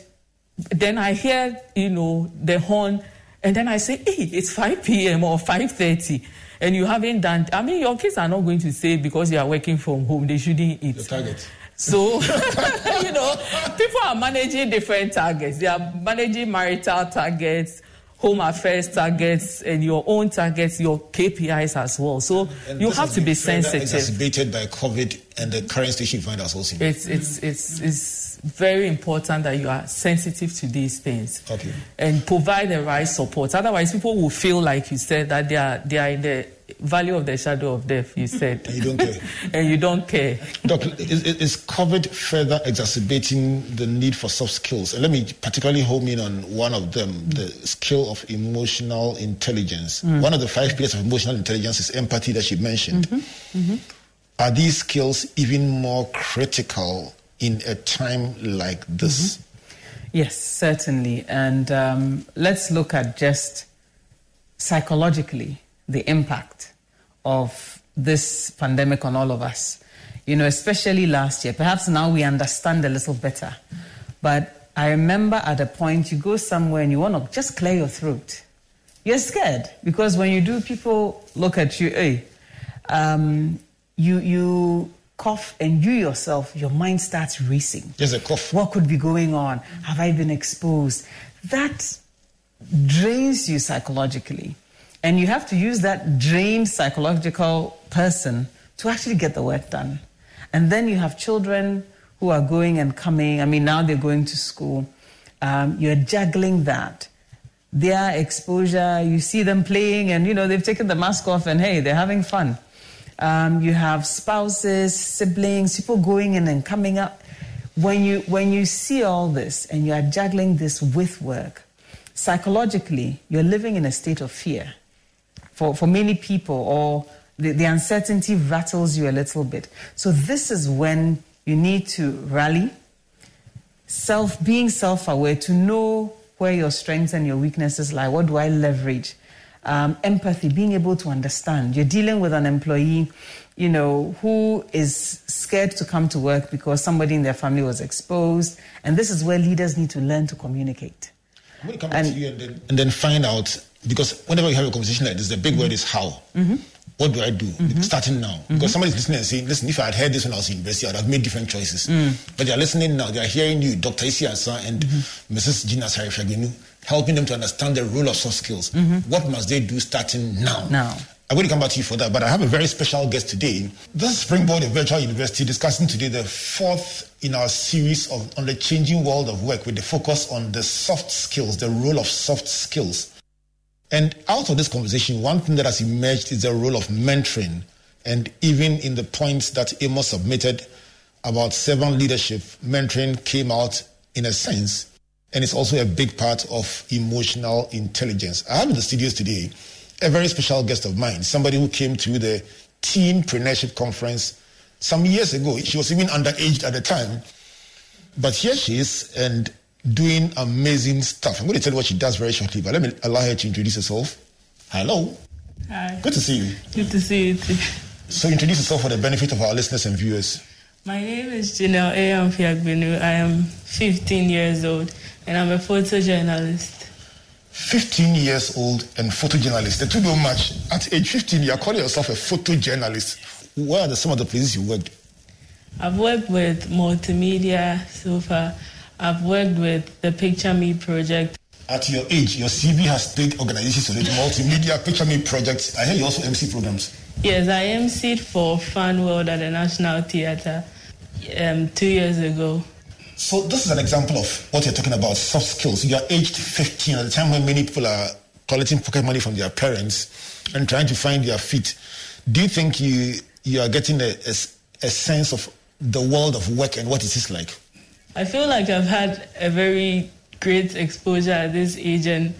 then I hear, you know, the horn And then I say, hey, it's 5 p.m. or 5.30 and you haven't done, I mean, your kids are not going to say because you are working from home, they shouldn't eat. The target. So, you know, people are managing different targets. They are managing marital targets, home affairs targets, and your own targets, your KPIs as well. So And you have to be sensitive. Exacerbated by COVID and the current station you find ourselves in. It's, it's, it's, it's very important that you are sensitive to these things Okay. and provide the right support. Otherwise, people will feel like you said that they are, they are in the valley of the shadow of death, you said. And you don't care. and you don't care. Doc, is, is COVID further exacerbating the need for soft skills? And let me particularly home in on one of them, mm. the skill of emotional intelligence. Mm. One of the five pillars of emotional intelligence is empathy that she mentioned. Mm-hmm. Mm-hmm. Are these skills even more critical in a time like this? Mm-hmm. Yes, certainly. And um, let's look at just psychologically the impact of this pandemic on all of us. You know, especially last year. Perhaps now we understand a little better. But I remember at a point you go somewhere and you want to just clear your throat. You're scared because when you do, people look at you, hey, um, you, you cough and you yourself, your mind starts racing. Just a cough. What could be going on? Have I been exposed? That drains you psychologically. And you have to use that drained psychological person to actually get the work done. And then you have children who are going and coming. I mean, now they're going to school. Um, you're juggling that. Their exposure, you see them playing, and you know, they've taken the mask off, and hey, they're having fun. Um, you have spouses, siblings, people going in and coming up. When you, when you see all this and you are juggling this with work, psychologically, you're living in a state of fear for, for many people, or the, the uncertainty rattles you a little bit. So, this is when you need to rally, self, being self aware, to know where your strengths and your weaknesses lie. What do I leverage? Um, empathy, being able to understand. You're dealing with an employee, you know, who is scared to come to work because somebody in their family was exposed. And this is where leaders need to learn to communicate. I'm going to come back to you and then, and then find out because whenever you have a conversation like this, the big word is how. Mm-hmm. What do I do mm-hmm. starting now? Mm-hmm. Because somebody's listening and saying, listen, if I had heard this when I was in university, I would have made different choices. Mm. But they're listening now, they're hearing you, Dr. Esi Ansah and Mrs. Gina Asare-Fiagbenu, helping them to understand the role of soft skills. What must they do starting now? Now. I'm going to come back to you for that, but I have a very special guest today. This is Springboard of Virtual University discussing today the fourth in our series of on the changing world of work with the focus on the soft skills, the role of soft skills. And out of this conversation, one thing that has emerged is the role of mentoring. And even in the points that Amos submitted about servant leadership, mentoring came out in a sense. And it's also a big part of emotional intelligence. I have in the studios today a very special guest of mine, somebody who came to the teen Teenpreneurship Conference some years ago. She was even underaged at the time. But here she is and doing amazing stuff. I'm going to tell you what she does very shortly, but let me allow her to introduce herself. Hello. Hi. Good to see you. Good to see you too. So introduce yourself for the benefit of our listeners and viewers. My name is Janelle A. Amfiagbenu. I am 15 years old and I'm a photojournalist. 15 years old and photojournalist. The two don't match. At age 15, you're calling yourself a photojournalist. Where are the, some of the places you worked? I've worked with multimedia so far. I've worked with the Picture Me project. At your age, your CV has big organizations on it, multimedia, picture me projects. I hear you also MC programs. Yes, I emceed for Fun World at the National Theatre um, two years ago. So this is an example of what you're talking about, soft skills. You are aged 15 at the time when many people are collecting pocket money from their parents and trying to find their feet. Do you think you you are getting a, a, a sense of the world of work and what it is like? I feel like I've had a very great exposure at this age, and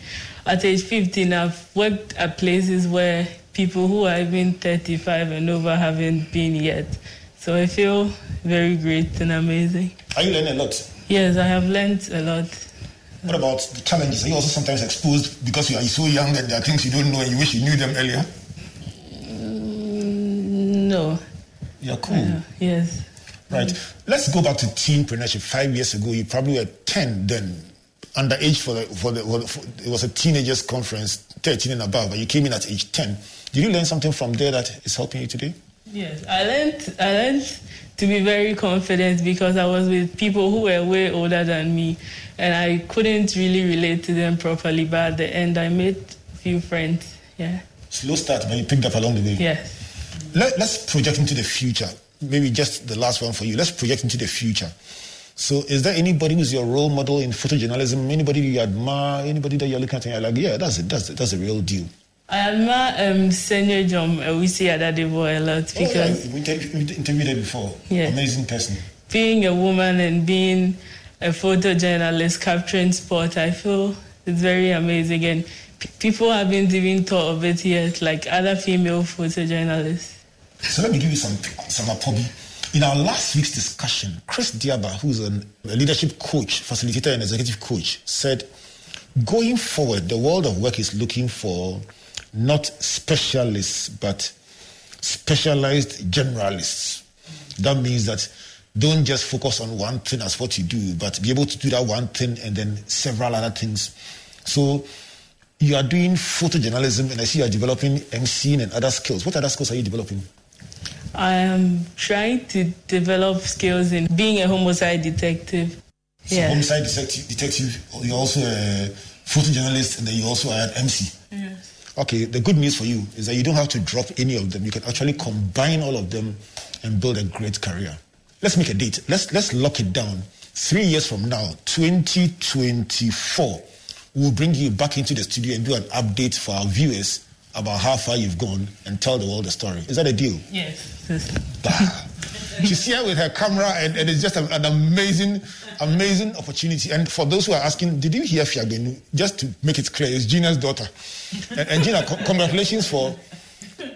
at age 15, I've worked at places where people who are even 35 and over haven't been yet. So I feel very great and amazing. Are you learning a lot? Yes, I have learned a lot. What about the challenges? Are you also sometimes exposed because you are so young and there are things you don't know and you wish you knew them earlier? Mm, No. You're cool. Yes. Right. Let's go back to teenpreneurship. Five years ago, you probably were 10 then. underage for the, for the, for it was a teenagers conference, 13 and above, but you came in at age 10. Did you learn something from there that is helping you today? Yes, I learned, I learned to be very confident because I was with people who were way older than me and I couldn't really relate to them properly, but at the end I made a few friends. Yeah. Slow start, but you picked up along the way. Yes. Let, let's project into the future. Maybe just the last one for you. Let's project into the future. So, is there anybody who's your role model in photojournalism? Anybody you admire? Anybody that you're looking at and you're like, yeah, that's it. That's it. That's a real deal. I admire um, Senior John Owisi Adadebo a lot because oh, yeah. we, we interviewed her before. Yeah. Amazing person. Being a woman and being a photojournalist capturing sport, I feel it's very amazing. And p- people haven't even thought of it yet, like other female photojournalists. So let me give you some some apobi. In our last week's discussion, Chris Diaba, who's an, a leadership coach, facilitator, and executive coach, said, going forward, the world of work is looking for not specialists, but specialized generalists. That means that don't just focus on one thing as what you do, but be able to do that one thing and then several other things. So you are doing photojournalism, and I see you are developing MCing and other skills. What other skills are you developing? I am trying to develop skills in being a homicide detective. So yeah. homicide detective, detective, you're also a photojournalist, and then you also are an MC. Yes. Okay, the good news for you is that you don't have to drop any of them. You can actually combine all of them and build a great career. Let's make a date. Let's let's lock it down. Three years from now, 2024, we'll bring you back into the studio and do an update for our viewers about how far you've gone and tell the world the story. Is that a deal? Yes. She's here with her camera, and, and it's just a, an amazing, amazing opportunity. And for those who are asking, did you hear Fiagbenu? Just to make it clear, it's Gina's daughter. And, and Gina, co- congratulations for,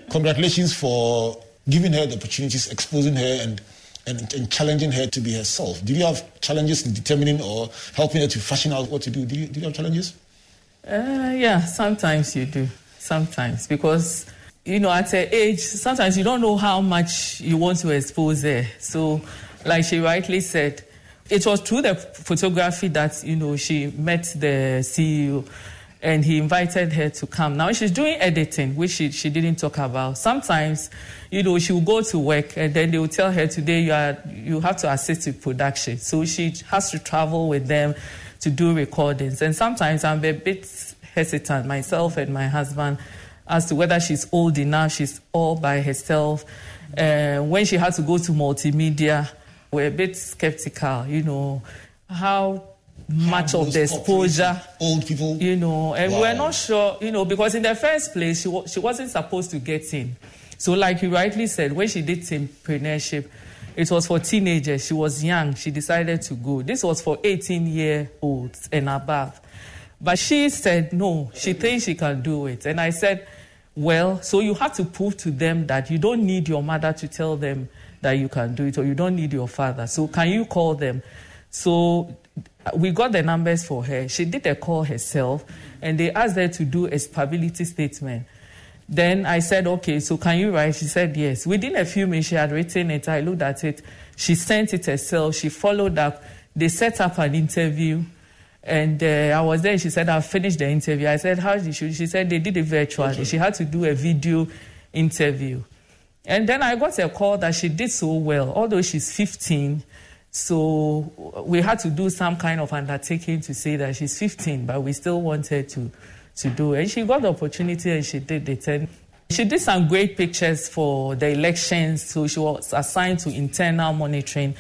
congratulations for giving her the opportunities, exposing her, and, and, and challenging her to be herself. Did you have challenges in determining or helping her to fashion out what to do? Did you, did you have challenges? Uh, yeah, sometimes you do sometimes because you know at her age sometimes you don't know how much you want to expose her. So like she rightly said it was through the photography that you know she met the ceo and he invited her to come. Now she's doing editing which she, she didn't talk about. Sometimes you know she will go to work and then they will tell her today you are you have to assist with production. So she has to travel with them to do recordings. And sometimes i'm a bit hesitant, myself and my husband, as to whether she's old enough, she's all by herself. Uh, when she had to go to multimedia, we're a bit skeptical, you know, how much of the exposure. Old people. You know, and wow. we're not sure, you know, because in the first place, she, she wasn't supposed to get in. So, like you rightly said, when she did teenpreneurship, it was for teenagers. She was young. She decided to go. This was for 18 year olds and above. But she said, no, she thinks she can do it. And I said, well, so you have to prove to them that you don't need your mother to tell them that you can do it, or you don't need your father. So can you call them? So we got the numbers for her. She did a call herself, and they asked her to do a stability statement. Then I said, okay, so can you write? She said, yes. Within a few minutes, she had written it. I looked at it. She sent it herself. She followed up. They set up an interview. And uh, I was there. She said, I've finished the interview. I said, How did she? She said, They did it virtually. Okay. She had to do a video interview. And then I got a call that she did so well, although she's 15. So we had to do some kind of undertaking to say that she's 15, but we still wanted to, to do it. And she got the opportunity and she did it. And she did some great pictures for the elections. So she was assigned to internal monitoring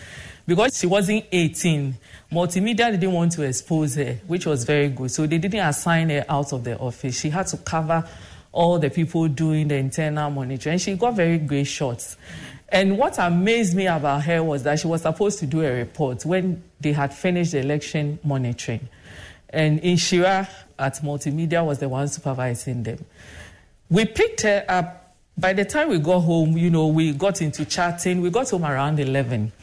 because she wasn't 18 Multimedia didn't want to expose her, which was very good. So they didn't assign her out of the office. She had to cover all the people doing the internal monitoring. And she got very great shots. And what amazed me about her was that she was supposed to do a report when they had finished the election monitoring. And Inshira at Multimedia was the one supervising them. We picked her up. By the time we got home, you know, we got into chatting. We got home around 11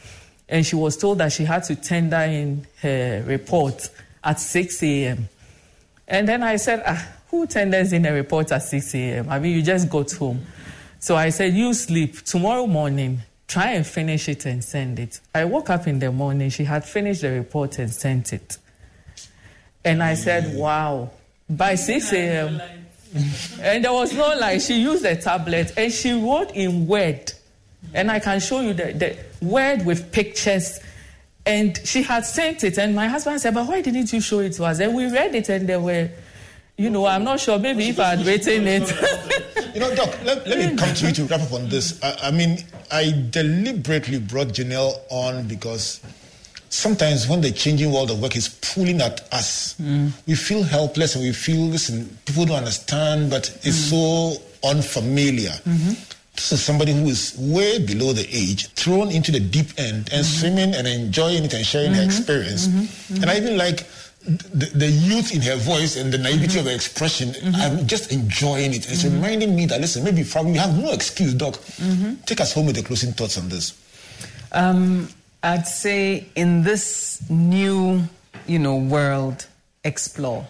and she was told that she had to tender in her report at 6 a.m. And then I said, ah, who tenders in a report at 6 a.m.? I mean, you just got home. So I said, you sleep. Tomorrow morning, try and finish it and send it. I woke up in the morning. She had finished the report and sent it. And I said, wow. By 6 a.m. and there was no lie. She used a tablet and she wrote in Word. And I can show you the, the Word with pictures. And she had sent it. And my husband said, But why didn't you show it to us? And we read it and there were, you know, I'm not sure, maybe if I had written it. you know, Doc, let, let me come to you to wrap up on this. I, I mean, I deliberately brought Janelle on because sometimes when the changing world of work is pulling at us, mm. we feel helpless and we feel, listen, people don't understand, but it's mm. so unfamiliar. Mm-hmm. This is somebody who is way below the age, thrown into the deep end and mm-hmm. swimming and enjoying it and sharing mm-hmm. experience. Mm-hmm. And I even like the, the, youth in her voice and the naivety of her expression. Mm-hmm. I'm just enjoying it. It's mm-hmm. reminding me that, listen, maybe from you have no excuse, Doc. Take us home with the closing thoughts on this. Um, I'd say in this new, you know, world, explore.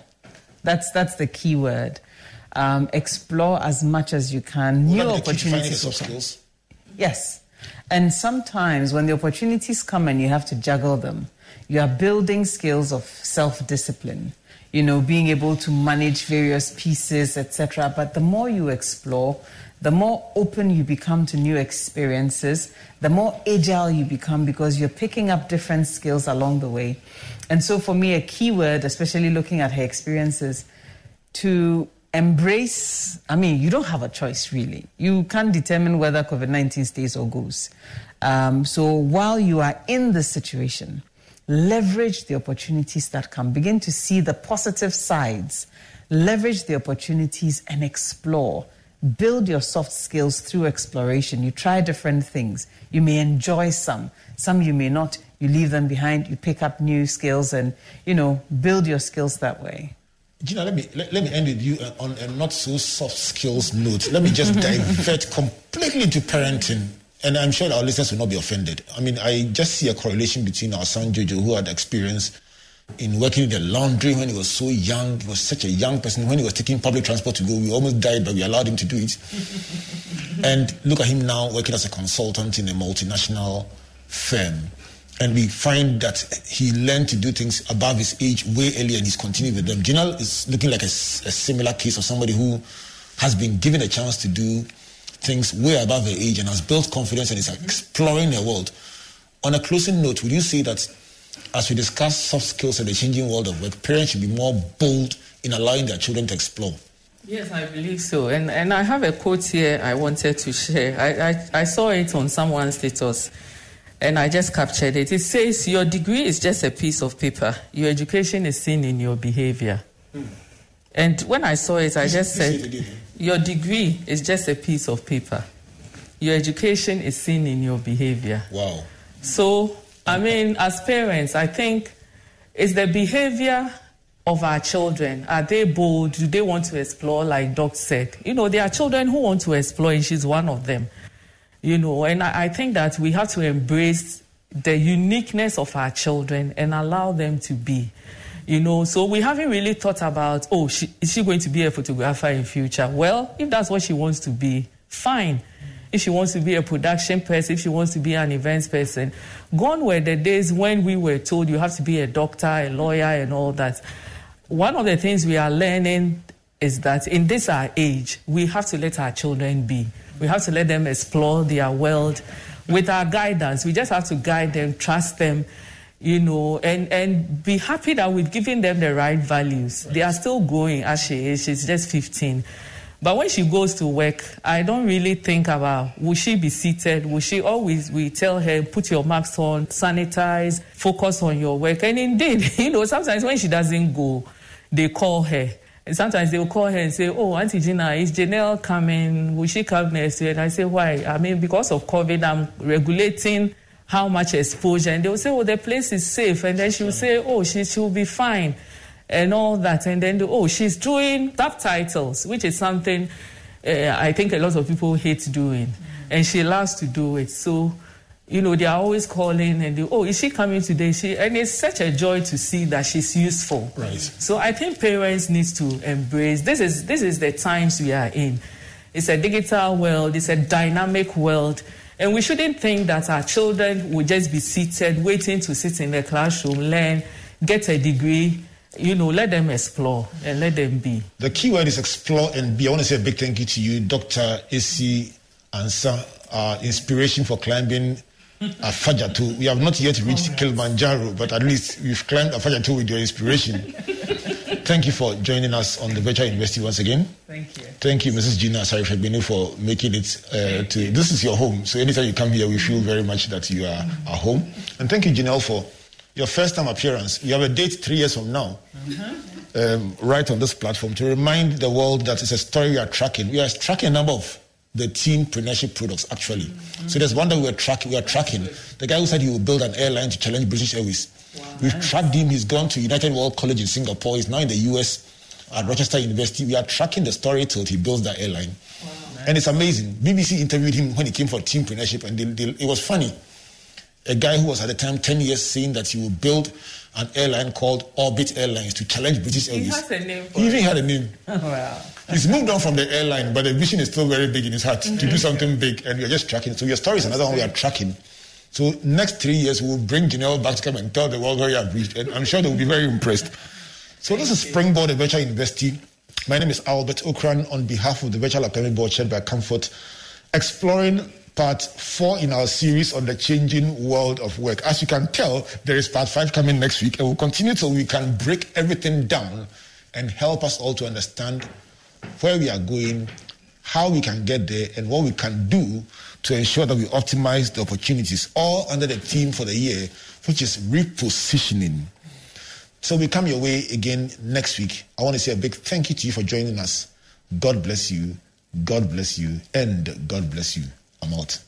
That's that's the key word. Um, explore as much as you can. New opportunities. Yes. And sometimes when the opportunities come and you have to juggle them, you are building skills of self discipline, you know, being able to manage various pieces, etc. But the more you explore, the more open you become to new experiences, the more agile you become because you're picking up different skills along the way. And so, for me, a key word, especially looking at her experiences, to embrace I mean, you don't have a choice really. You can't determine whether COVID 19 stays or goes. Um, so, while you are in this situation, leverage the opportunities that come, begin to see the positive sides, leverage the opportunities and explore build your soft skills through exploration. You try different things. You may enjoy some, some you may not. You leave them behind. You pick up new skills and, you know, build your skills that way. Gina, let me let, let me end with you uh, on a not so soft skills note. Let me just divert completely to parenting. And I'm sure our listeners will not be offended. I mean, I just see a correlation between our son Jojo, who had experience in working in the laundry when he was so young. He was such a young person. When he was taking public transport to go, we almost died, but we allowed him to do it. and look at him now working as a consultant in a multinational firm. And we find that he learned to do things above his age way earlier and he's continuing with them. Janelle is looking like a, a similar case of somebody who has been given a chance to do things way above her age and has built confidence and is exploring the world. On a closing note, would you say that as we discuss soft skills in the changing world of work, parents should be more bold in allowing their children to explore. Yes, I believe so. And, and I have a quote here I wanted to share. I, I, I saw it on someone's status and I just captured it. It says, Your degree is just a piece of paper, your education is seen in your behavior. Hmm. And when I saw it, I just said, Your degree is just a piece of paper, your education is seen in your behavior. Wow. So I mean, as parents, I think it's the behavior of our children. Are they bold? Do they want to explore, like Doc said? You know, there are children who want to explore, and she's one of them. You know, and I, I think that we have to embrace the uniqueness of our children and allow them to be. You know, so we haven't really thought about, oh, she, is she going to be a photographer in future? Well, if that's what she wants to be, fine if she wants to be a production person, if she wants to be an events person. Gone were the days when we were told you have to be a doctor, a lawyer, and all that. One of the things we are learning is that in this our age, we have to let our children be. We have to let them explore their world with our guidance. We just have to guide them, trust them, you know, and, and be happy that we've given them the right values. Right. They are still growing as she is. She's just 15. But when she goes to work, I don't really think about will she be seated? Will she always we tell her, put your mask on, sanitize, focus on your work. And indeed, you know, sometimes when she doesn't go, they call her. And sometimes they will call her and say, Oh, Auntie Gina, is Janelle coming? Will she come next year? And I say, Why? I mean, because of COVID, I'm regulating how much exposure. And they will say, Oh, the place is safe. And then she will say, Oh, she, she will be fine and all that. And then, oh, she's doing subtitles, which is something uh, I think a lot of people hate doing. And she loves to do it. So, you know, they are always calling and they, oh, is she coming today? She, and it's such a joy to see that she's useful. Right. So I think parents need to embrace this is this is the times we are in. It's a digital world, it's a dynamic world. And we shouldn't think that our children will just be seated, waiting to sit in the classroom, learn, get a degree, you know, let them explore and let them be. The key word is explore and be. I want to say a big thank you to you, Dr. Esi Ansah, our inspiration for climbing Afadjato. We have not yet reached Kilimanjaro, but at least we've climbed Afadjato with your inspiration. Thank you for joining us on the Virtual University once again. Thank you. Thank you, Mrs. Gina Asare-Fiagbenu, for making it uh, to. This is your home, so anytime you come here, we feel very much that you are mm-hmm. at home. And thank you, Janelle, for your first time appearance. You have a date three years from now, mm-hmm. um, right on this platform, to remind the world that it's a story we are tracking. We are tracking a number of the teenpreneurship products, actually. Mm-hmm. So there's one that we are, track, we are tracking. The guy who said he will build an airline to challenge British Airways. Wow. We've tracked him. He's gone to United World College in Singapore. He's now in the US at Rochester University. We are tracking the story till he builds that airline. Wow. And it's amazing. BBC interviewed him when he came for teenpreneurship, and they, they, it was funny a guy who was at the time 10 years saying that he would build an airline called Orbit Airlines to challenge British Airways. He has a name He even had a name. wow. He's moved on from the airline, but the vision is still very big in his heart mm-hmm. to do something big, and we're just tracking. So your story is another one we are tracking. So next three years, we'll bring Janelle back to come and tell the world where you have reached, and I'm sure they will be very impressed. So this is Springboard Virtual University. My name is Albert Ocran on behalf of the Virtual Academy Board chaired by Comfort, exploring part four in our series on the changing world of work. As you can tell, there is part five coming next week, and we'll continue till we can break everything down and help us all to understand where we are going, how we can get there, and what we can do to ensure that we optimize the opportunities, all under the theme for the year, which is repositioning. So we come your way again next week. I want to say a big thank you to you for joining us. God bless you. God bless you. And God bless you. I'm out.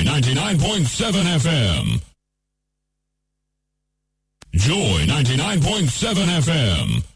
Joy 99.7 FM. Joy 99.7 FM.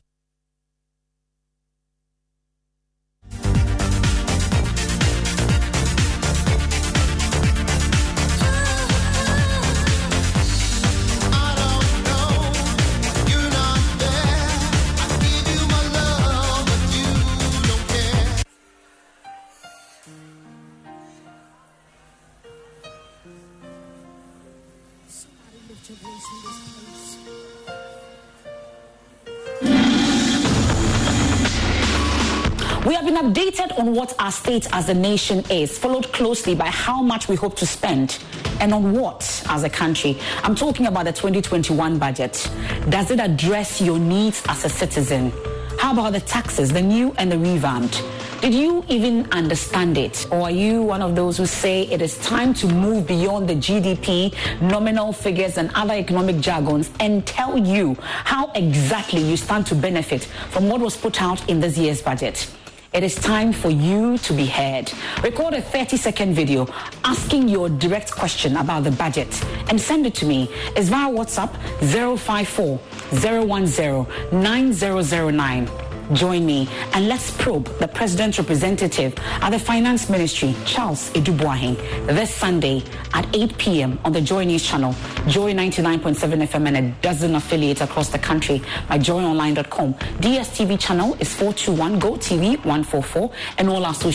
Updated on what our state as a nation is, followed closely by how much we hope to spend and on what as a country. I'm talking about the 2021 budget. Does it address your needs as a citizen? How about the taxes, the new and the revamped? Did you even understand it? Or are you one of those who say it is time to move beyond the GDP, nominal figures, and other economic jargons and tell you how exactly you stand to benefit from what was put out in this year's budget? It is time for you to be heard. Record a 30 second video asking your direct question about the budget and send it to me. It's via WhatsApp 054 010 9009. Join me and let's probe the president's representative at the Finance Ministry, Charles Adu Boahen, this Sunday at 8 p.m. on the Joy News channel, Joy 99.7 FM and a dozen affiliates across the country by joyonline.com. DSTV channel is 421, Go TV 144, and all our social